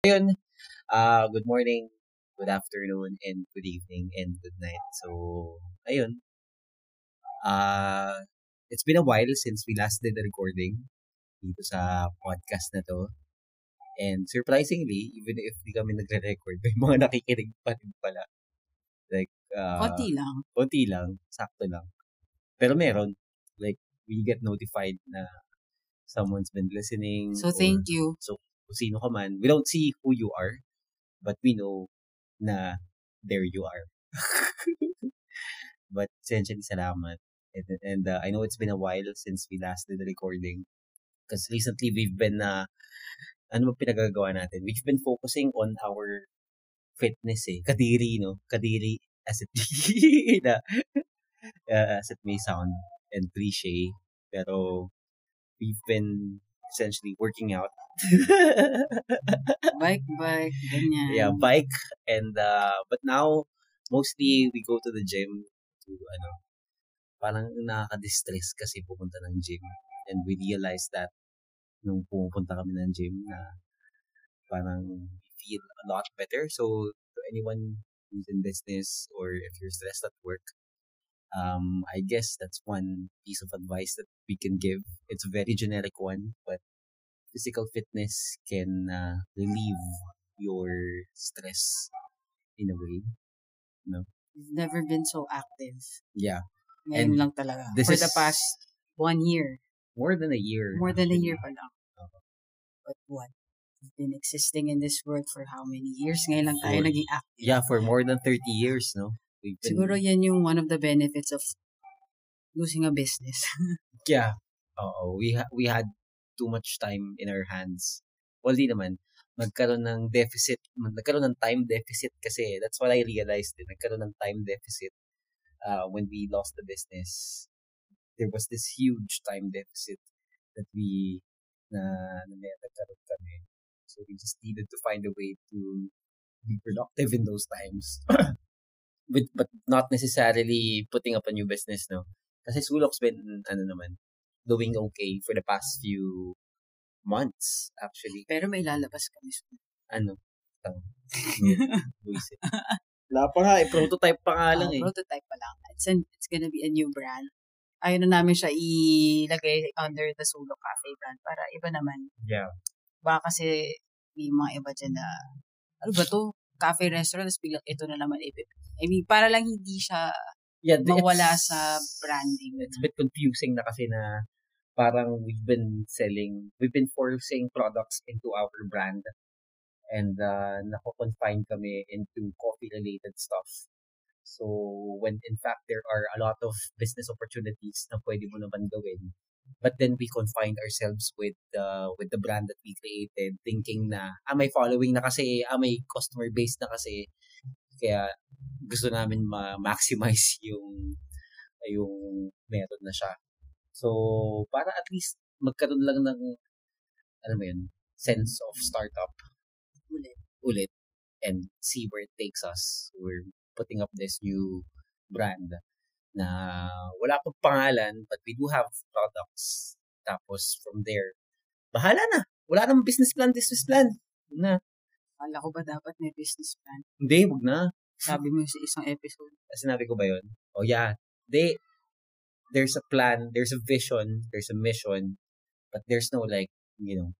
Ayun, uh, good morning, good afternoon, and good evening, and good night. So, ayun. Uh, it's been a while since we last did the recording dito sa podcast na to. And surprisingly, even if di kami nagre-record, may mga nakikinig pa rin pala. Like, uh, Konti lang. konti lang, sakto lang. Pero meron, like, we get notified na someone's been listening. So, or thank you. Kung sino ka man. We don't see who you are, but we know na there you are. but essentially, salamat. And, and uh, I know it's been a while since we last did the recording. Because recently, we've been, uh, ano ba pinagagawa natin? We've been focusing on our fitness eh. Kadiri, no? Kadiri as it, na, uh, as it may sound and cliche. Pero, we've been essentially working out. Bike, bike, ganyan. yeah, bike and uh but now mostly we go to the gym to ano parang nakaka-distress kasi pupunta ng gym. And we realize that nung pumupunta kami ng gym na parang we feel a lot better. So to anyone who's in business or if you're stressed at work um I guess that's one piece of advice that we can give. It's a very generic one but physical fitness can uh, relieve your stress in a way. We've never been so active. Yeah. Ngayon And lang talaga. this For is- the past one year. More than a year. More than a year pa lang. But what? You've been existing in this world for how many years? Ngayon lang tayo For- naging active. Yeah, for more than 30 years, no? Been, Siguro yan yung one of the benefits of losing a business. Yeah. Oo. We, ha- we had too much time in our hands. Well, di naman. Nagkaroon ng deficit. Nagkaroon ng time deficit kasi that's what I realized. Eh. Nagkaroon ng time deficit uh, when we lost the business. There was this huge time deficit that we na, na nagkaroon kami. So we just needed to find a way to be productive in those times. but, but not necessarily putting up a new business, no? Kasi Sulok's been, ano naman, doing okay for the past few months, actually. Pero may lalabas kami soon. Ano? Buisit. Wala pa nga, eh, prototype pa nga lang Ah, eh. prototype pa lang. It's, an, it's gonna be a new brand. Ayaw na namin siya ilagay under the Solo Cafe brand para iba naman. Yeah. Baka kasi may mga iba dyan na, ano ba to? Cafe restaurant, tapos biglang ito na naman ipip. I mean, para lang hindi siya Yeah, mawala sa branding. It's a bit confusing na kasi na parang we've been selling, we've been forcing products into our brand and uh, nako-confine kami into coffee-related stuff. So, when in fact there are a lot of business opportunities na pwede mo naman gawin, but then we confined ourselves with the with the brand that we created, thinking na, ah, may following na kasi, ah, may customer base na kasi, kaya gusto namin ma-maximize yung yung meron na siya. So, para at least magkaroon lang ng, alam mo yun, sense of startup Ulit. ulit and see where it takes us. We're putting up this new brand na wala pang pangalan but we do have products. Tapos from there, bahala na. Wala namang business plan, business plan. Na. Kala ko ba dapat may business plan? Hindi, wag na. Sabi mo sa isang episode. Sinabi ko ba yun? Oh yeah. They, there's a plan, there's a vision, there's a mission, but there's no like, you know,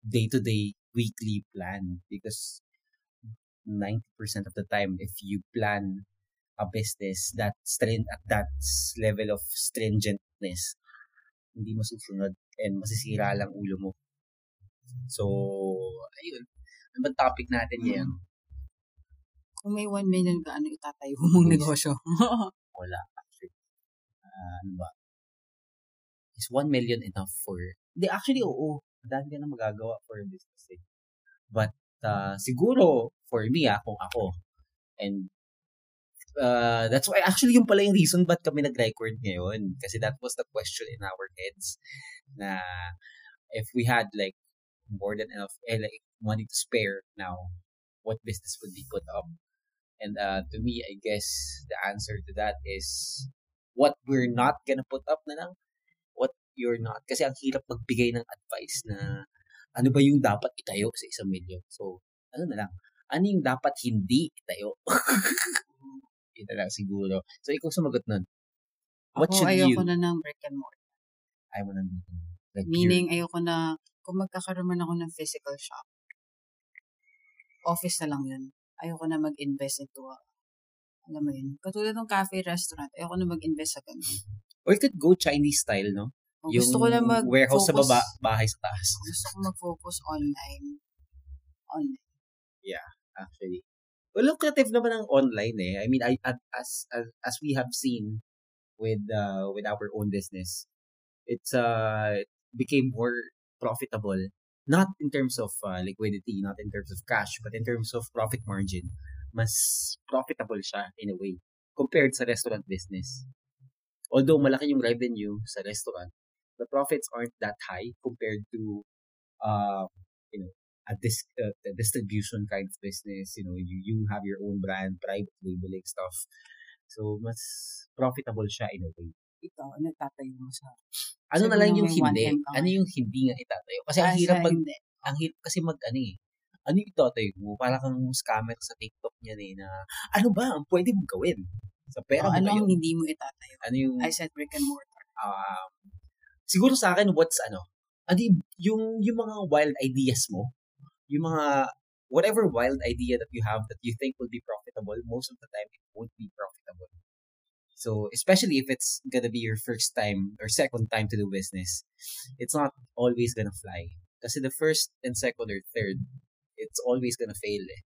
day-to-day, weekly plan because 90% of the time, if you plan a business that string at that level of stringentness, hindi mo susunod and masisira lang ulo mo. So, ayun. Ano ba topic natin ngayon? Kung may 1 million ka, ano itatayo mong negosyo? Wala, actually. Ah, ano ba? Is 1 million enough for... Hindi, actually, oo. Madami ka na magagawa for a business eh. But, uh, siguro, for me ah, kung ako, and uh, that's why, actually, yung pala yung reason ba't kami nag-record ngayon. Kasi that was the question in our heads na if we had like more than enough eh, like money to spare now, what business would we put up? And uh, to me, I guess the answer to that is what we're not gonna put up na lang. What you're not. Kasi ang hirap magbigay ng advice na ano ba yung dapat itayo sa isang milyon. So, ano na lang, ano yung dapat hindi itayo? Yun na lang siguro. So, ikaw sumagot nun. What Ako, should ayoko you? na ng brick and mortar. Ayaw mo na. Like, Meaning, ayoko na, kung magkakaroon man ako ng physical shop, office na lang yun. Ayoko na mag-invest into a, alam mo yun, katulad ng cafe restaurant, ayoko na mag-invest sa ganun. Or you could go Chinese style, no? Kung gusto ko lang mag warehouse sa baba, bahay sa taas. Gusto ko mag-focus online. Online. Actually. Well, lucrative naman ang online eh. I mean, I, as, as, as we have seen with, uh, with our own business, it's, uh, it became more profitable. Not in terms of uh, liquidity, not in terms of cash, but in terms of profit margin. Mas profitable siya in a way compared sa restaurant business. Although malaki yung revenue sa restaurant, the profits aren't that high compared to uh, you know a, dis- uh, a distribution kind of business. You know, you you have your own brand, private labeling stuff. So mas profitable siya in a way. Ikaw, ano tatayo mo sa... Ano na lang yung hindi? Ano yung hindi nga itatayo? Kasi ang Ah, hirap sa mag hindi. ang hirap kasi mag ano eh. Ano yung itatayo mo? Para kang scammer sa TikTok niyan eh na ano ba ang pwede mong gawin? Sa pera O, mo ano ang yun? hindi mo itatayo? Ano yung I said brick and mortar. um, siguro sa akin what's ano ano yung- yung yung mga wild ideas mo yung mga whatever wild idea that you have that you think will be profitable most of the time it won't be profitable so especially if it's gonna be your first time or second time to do business it's not always gonna fly kasi the first and second or third it's always gonna fail eh.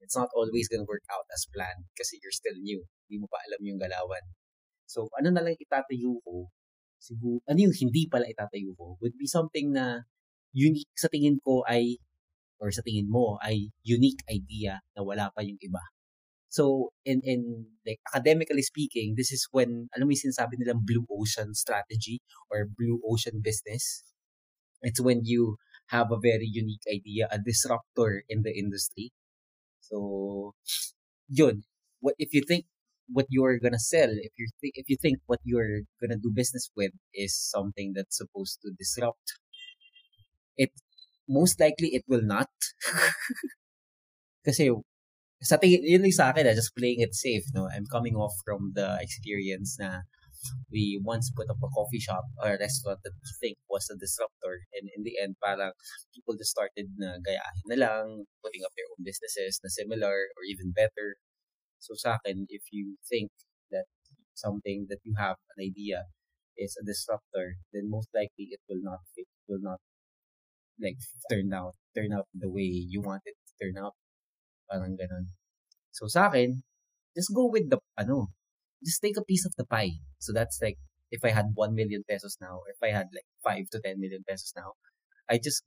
it's not always gonna work out as planned kasi you're still new hindi mo pa alam yung galawan So, ano na lang itatayo ko, siguro, ano yung hindi pala itatayo ko, would be something na unique sa tingin ko ay, or sa tingin mo, ay unique idea na wala pa yung iba. So, in, in, like, academically speaking, this is when, alam mo yung sinasabi nilang blue ocean strategy or blue ocean business. It's when you have a very unique idea, a disruptor in the industry. So, yun. What, if you think what you're gonna sell, if you think if you think what you're gonna do business with is something that's supposed to disrupt, it most likely it will not. Kasi sa tingin, yun lang sa akin, ah, just playing it safe, no? I'm coming off from the experience na we once put up a coffee shop or restaurant that we think was a disruptor and in the end parang people just started na gayahin na lang putting up their own businesses na similar or even better so sa akin if you think that something that you have an idea is a disruptor then most likely it will not fit will not like turn out turn out the way you want it to turn out parang ganun so sa akin just go with the ano just take a piece of the pie. So that's like if I had 1 million pesos now, or if I had like 5 to 10 million pesos now, I just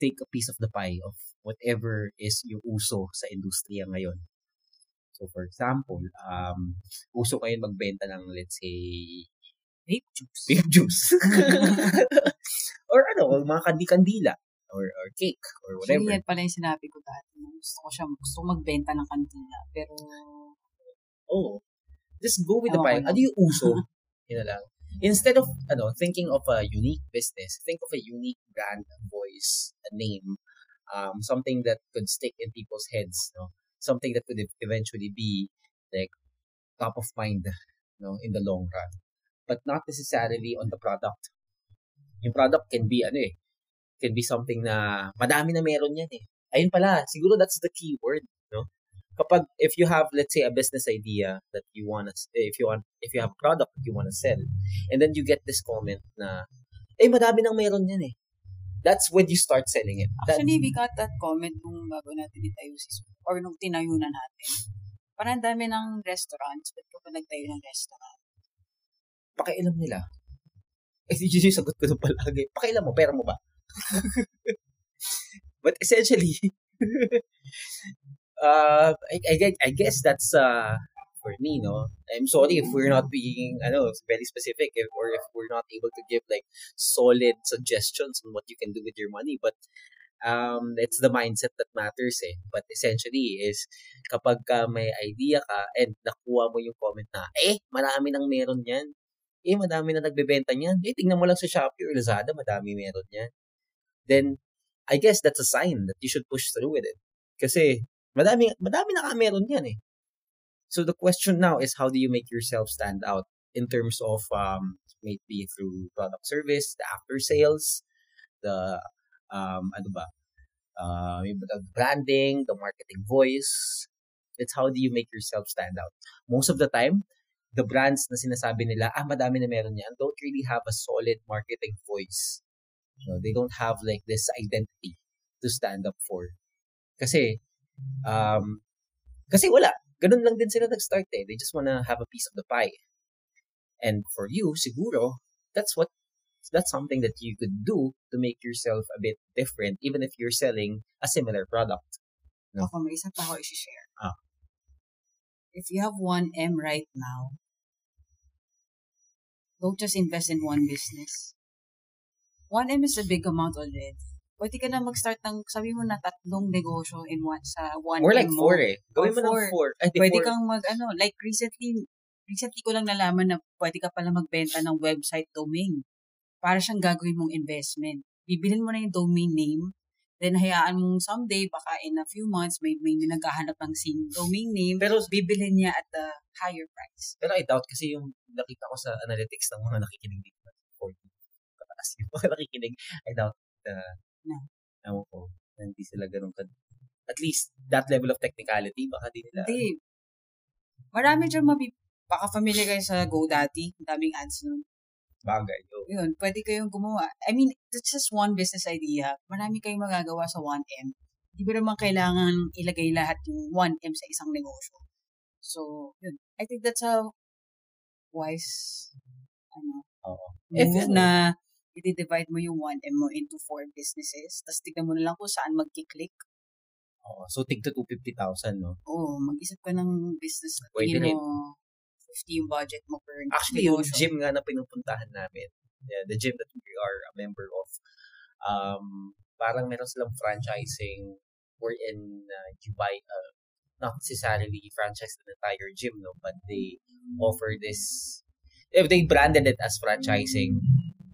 take a piece of the pie of whatever is yung uso sa industriya ngayon. So for example, um, uso ngayon magbenta ng let's say Vape juice. vape juice. or ano, mga kandi-kandila or, or cake or Actually, whatever. yan pala yung sinabi ko dati. Gusto ko siya, gusto ko magbenta ng kantina. Pero, Oh, just go with the ko Ano yung uso? Yun lang. Instead of ano, thinking of a unique business, think of a unique brand, a voice, a name, um, something that could stick in people's heads, no? Something that could eventually be like top of mind, no, in the long run. But not necessarily on the product. Yung product can be ano eh, can be something na madami na meron yan eh. Ayun pala, siguro that's the key word, no? kapag if you have let's say a business idea that you want to if you want if you have a product that you want to sell and then you get this comment na eh madami nang meron yan eh that's when you start selling it That- actually, we got that comment nung bago natin itayo si or nung tinayo na natin. Parang ang dami ng restaurants. Ba't ka pa nagtayo ng restaurant? pakialam nila eh yun yung sagot ko nung palagi pakialam mo pera mo ba but essentially uh I, I, I guess that's uh for me no? I'm sorry if we're not being ano very specific if, or if we're not able to give like solid suggestions on what you can do with your money. But um it's the mindset that matters eh. But essentially is kapag ka may idea ka and nakuha mo yung comment na eh marami nang meron yan eh madami na nagbebenta niyan. Eh tingnan mo lang sa Shopee or Lazada madami meron yan then I guess that's a sign that you should push through with it Kasi, madami, madami na meron yan eh. So the question now is how do you make yourself stand out in terms of um, maybe through product service, the after sales, the um, ano ba, uh, the branding, the marketing voice. It's how do you make yourself stand out. Most of the time, the brands na sinasabi nila, ah, madami na meron yan, don't really have a solid marketing voice. You know, they don't have like this identity to stand up for. Kasi, um, kasi wala. Ganun lang din sila nag-start eh. They just wanna have a piece of the pie. And for you, siguro, that's what that's something that you could do to make yourself a bit different even if you're selling a similar product. No? Ako, may isa pa ako i-share. Ah. If you have 1M right now, don't just invest in one business. 1M is a big amount already. Pwede ka na mag-start ng, sabi mo na tatlong negosyo in one, sa 1M More like mo. four eh. Gawin mo four. ng four. Ay, Pwede four. kang mag, ano, like recently, recently ko lang nalaman na pwede ka pala magbenta ng website domain. Para siyang gagawin mong investment. Bibilin mo na yung domain name, then hayaan mong someday, baka in a few months, may, may naghahanap ng same domain name, Pero, bibilin niya at a higher price. pero I doubt kasi yung nakita ko sa analytics ng mga nakikinig dito. 40. Pataas yung mga nakikinig. I doubt uh, No. Ewan ko. na Hindi sila ganun ka. At least, that level of technicality, baka di nila. Hindi. Marami dyan mabi... Baka familiar kayo sa GoDaddy. Ang daming ads nun. Bagay. Oh. Yun, pwede kayong gumawa. I mean, that's just one business idea. Marami kayong magagawa sa 1M. Hindi mo naman kailangan ilagay lahat yung 1M sa isang negosyo. So, yun. I think that's a wise ano, Oo. move If- na i-divide mo yung 1M mo into four businesses. Tapos tignan mo na lang kung saan magkiklik. Oo. So, tig to 250,000, no? Oo, mag-isip ka ng business na Pwede tingin mo 50 yung budget mo per Actually, yung gym nga na pinupuntahan namin, yeah, the gym that we are a member of, um, parang meron silang franchising wherein uh, you buy, uh, not necessarily franchise the entire gym, no, but they offer this, if they branded it as franchising,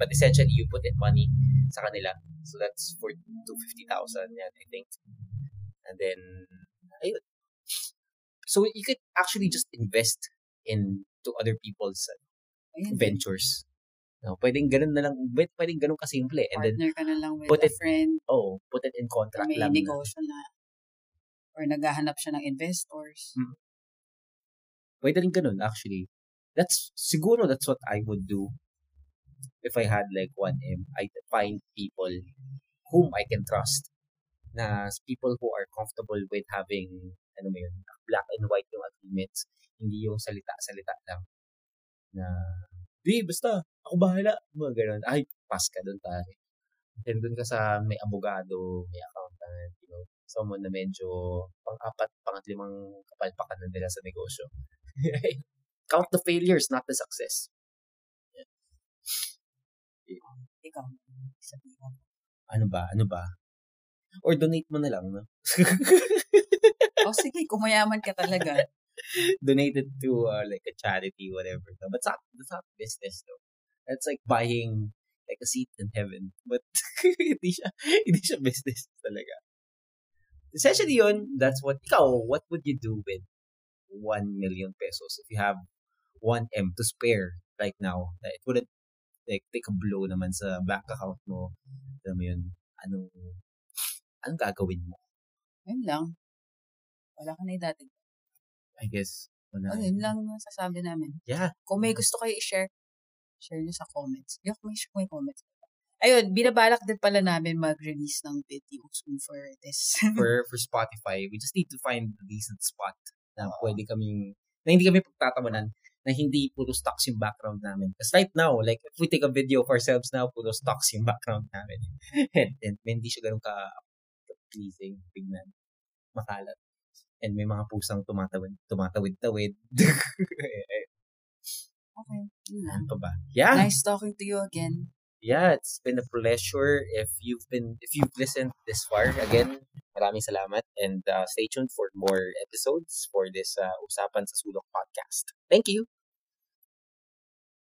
but essentially you put in money sa kanila. So that's for 250,000 yan, I think. And then, ayun. So you could actually just invest in to other people's Ayun, ventures. No, pwedeng ganun na lang, pwede- pwedeng ganun kasimple. And then, partner ka na lang with put a it- friend oh, put it in contract may lang. na- negosyo na or naghahanap siya ng investors. Mm. Pwede rin ganun, actually. That's, siguro that's what I would do if I had like 1M. I'd find people whom I can trust na people who are comfortable with having, ano mo yun, black and white yung agreements. Hindi yung salita-salita lang. Na, di, basta, ako bahala. Mga ganun. Ay, pass ka dun, pare. Then dun ka sa may abogado, may accountant, you know, someone na medyo pang-apat, pang-limang kapalpakan nila sa negosyo. Count the failures, not the success. Ikaw, sabihin mo. Ano ba? Ano ba? Or donate mo na lang, no? oh, sige, kung mayaman ka talaga. donate it to uh, like a charity, whatever. No? But it's not, that's not business, though. That's like buying like a seat in heaven. But hindi siya, hindi siya business talaga. Essentially yun, that's what, ikaw, what would you do with 1 million pesos if you have 1M to spare right now? It wouldn't like take a blow naman sa bank account mo. Alam mo yun, anong, anong gagawin mo? Yun lang. Wala ka na dati. I guess, wala. Oh, yun lang ang sasabi namin. Yeah. Kung may gusto kayo i-share, share nyo sa comments. Yok, may, may comments. Ayun, binabalak din pala namin mag-release ng video soon for this. for for Spotify, we just need to find a decent spot na pwede kaming, na hindi kami pagtatawanan, na hindi puro stocks yung background namin. Because right now, like, if we take a video of ourselves now, puro stocks yung background namin. and, and hindi siya ganun ka pleasing, tignan, makalat. And may mga pusang tumatawid, tumatawid-tawid. okay, yun lang. ano ba? Yeah. Nice talking to you again. Yeah, it's been a pleasure. If you've been, if you've listened this far, again, maraming salamat. And uh, stay tuned for more episodes for this uh, Usapan sa Sulok podcast. Thank you.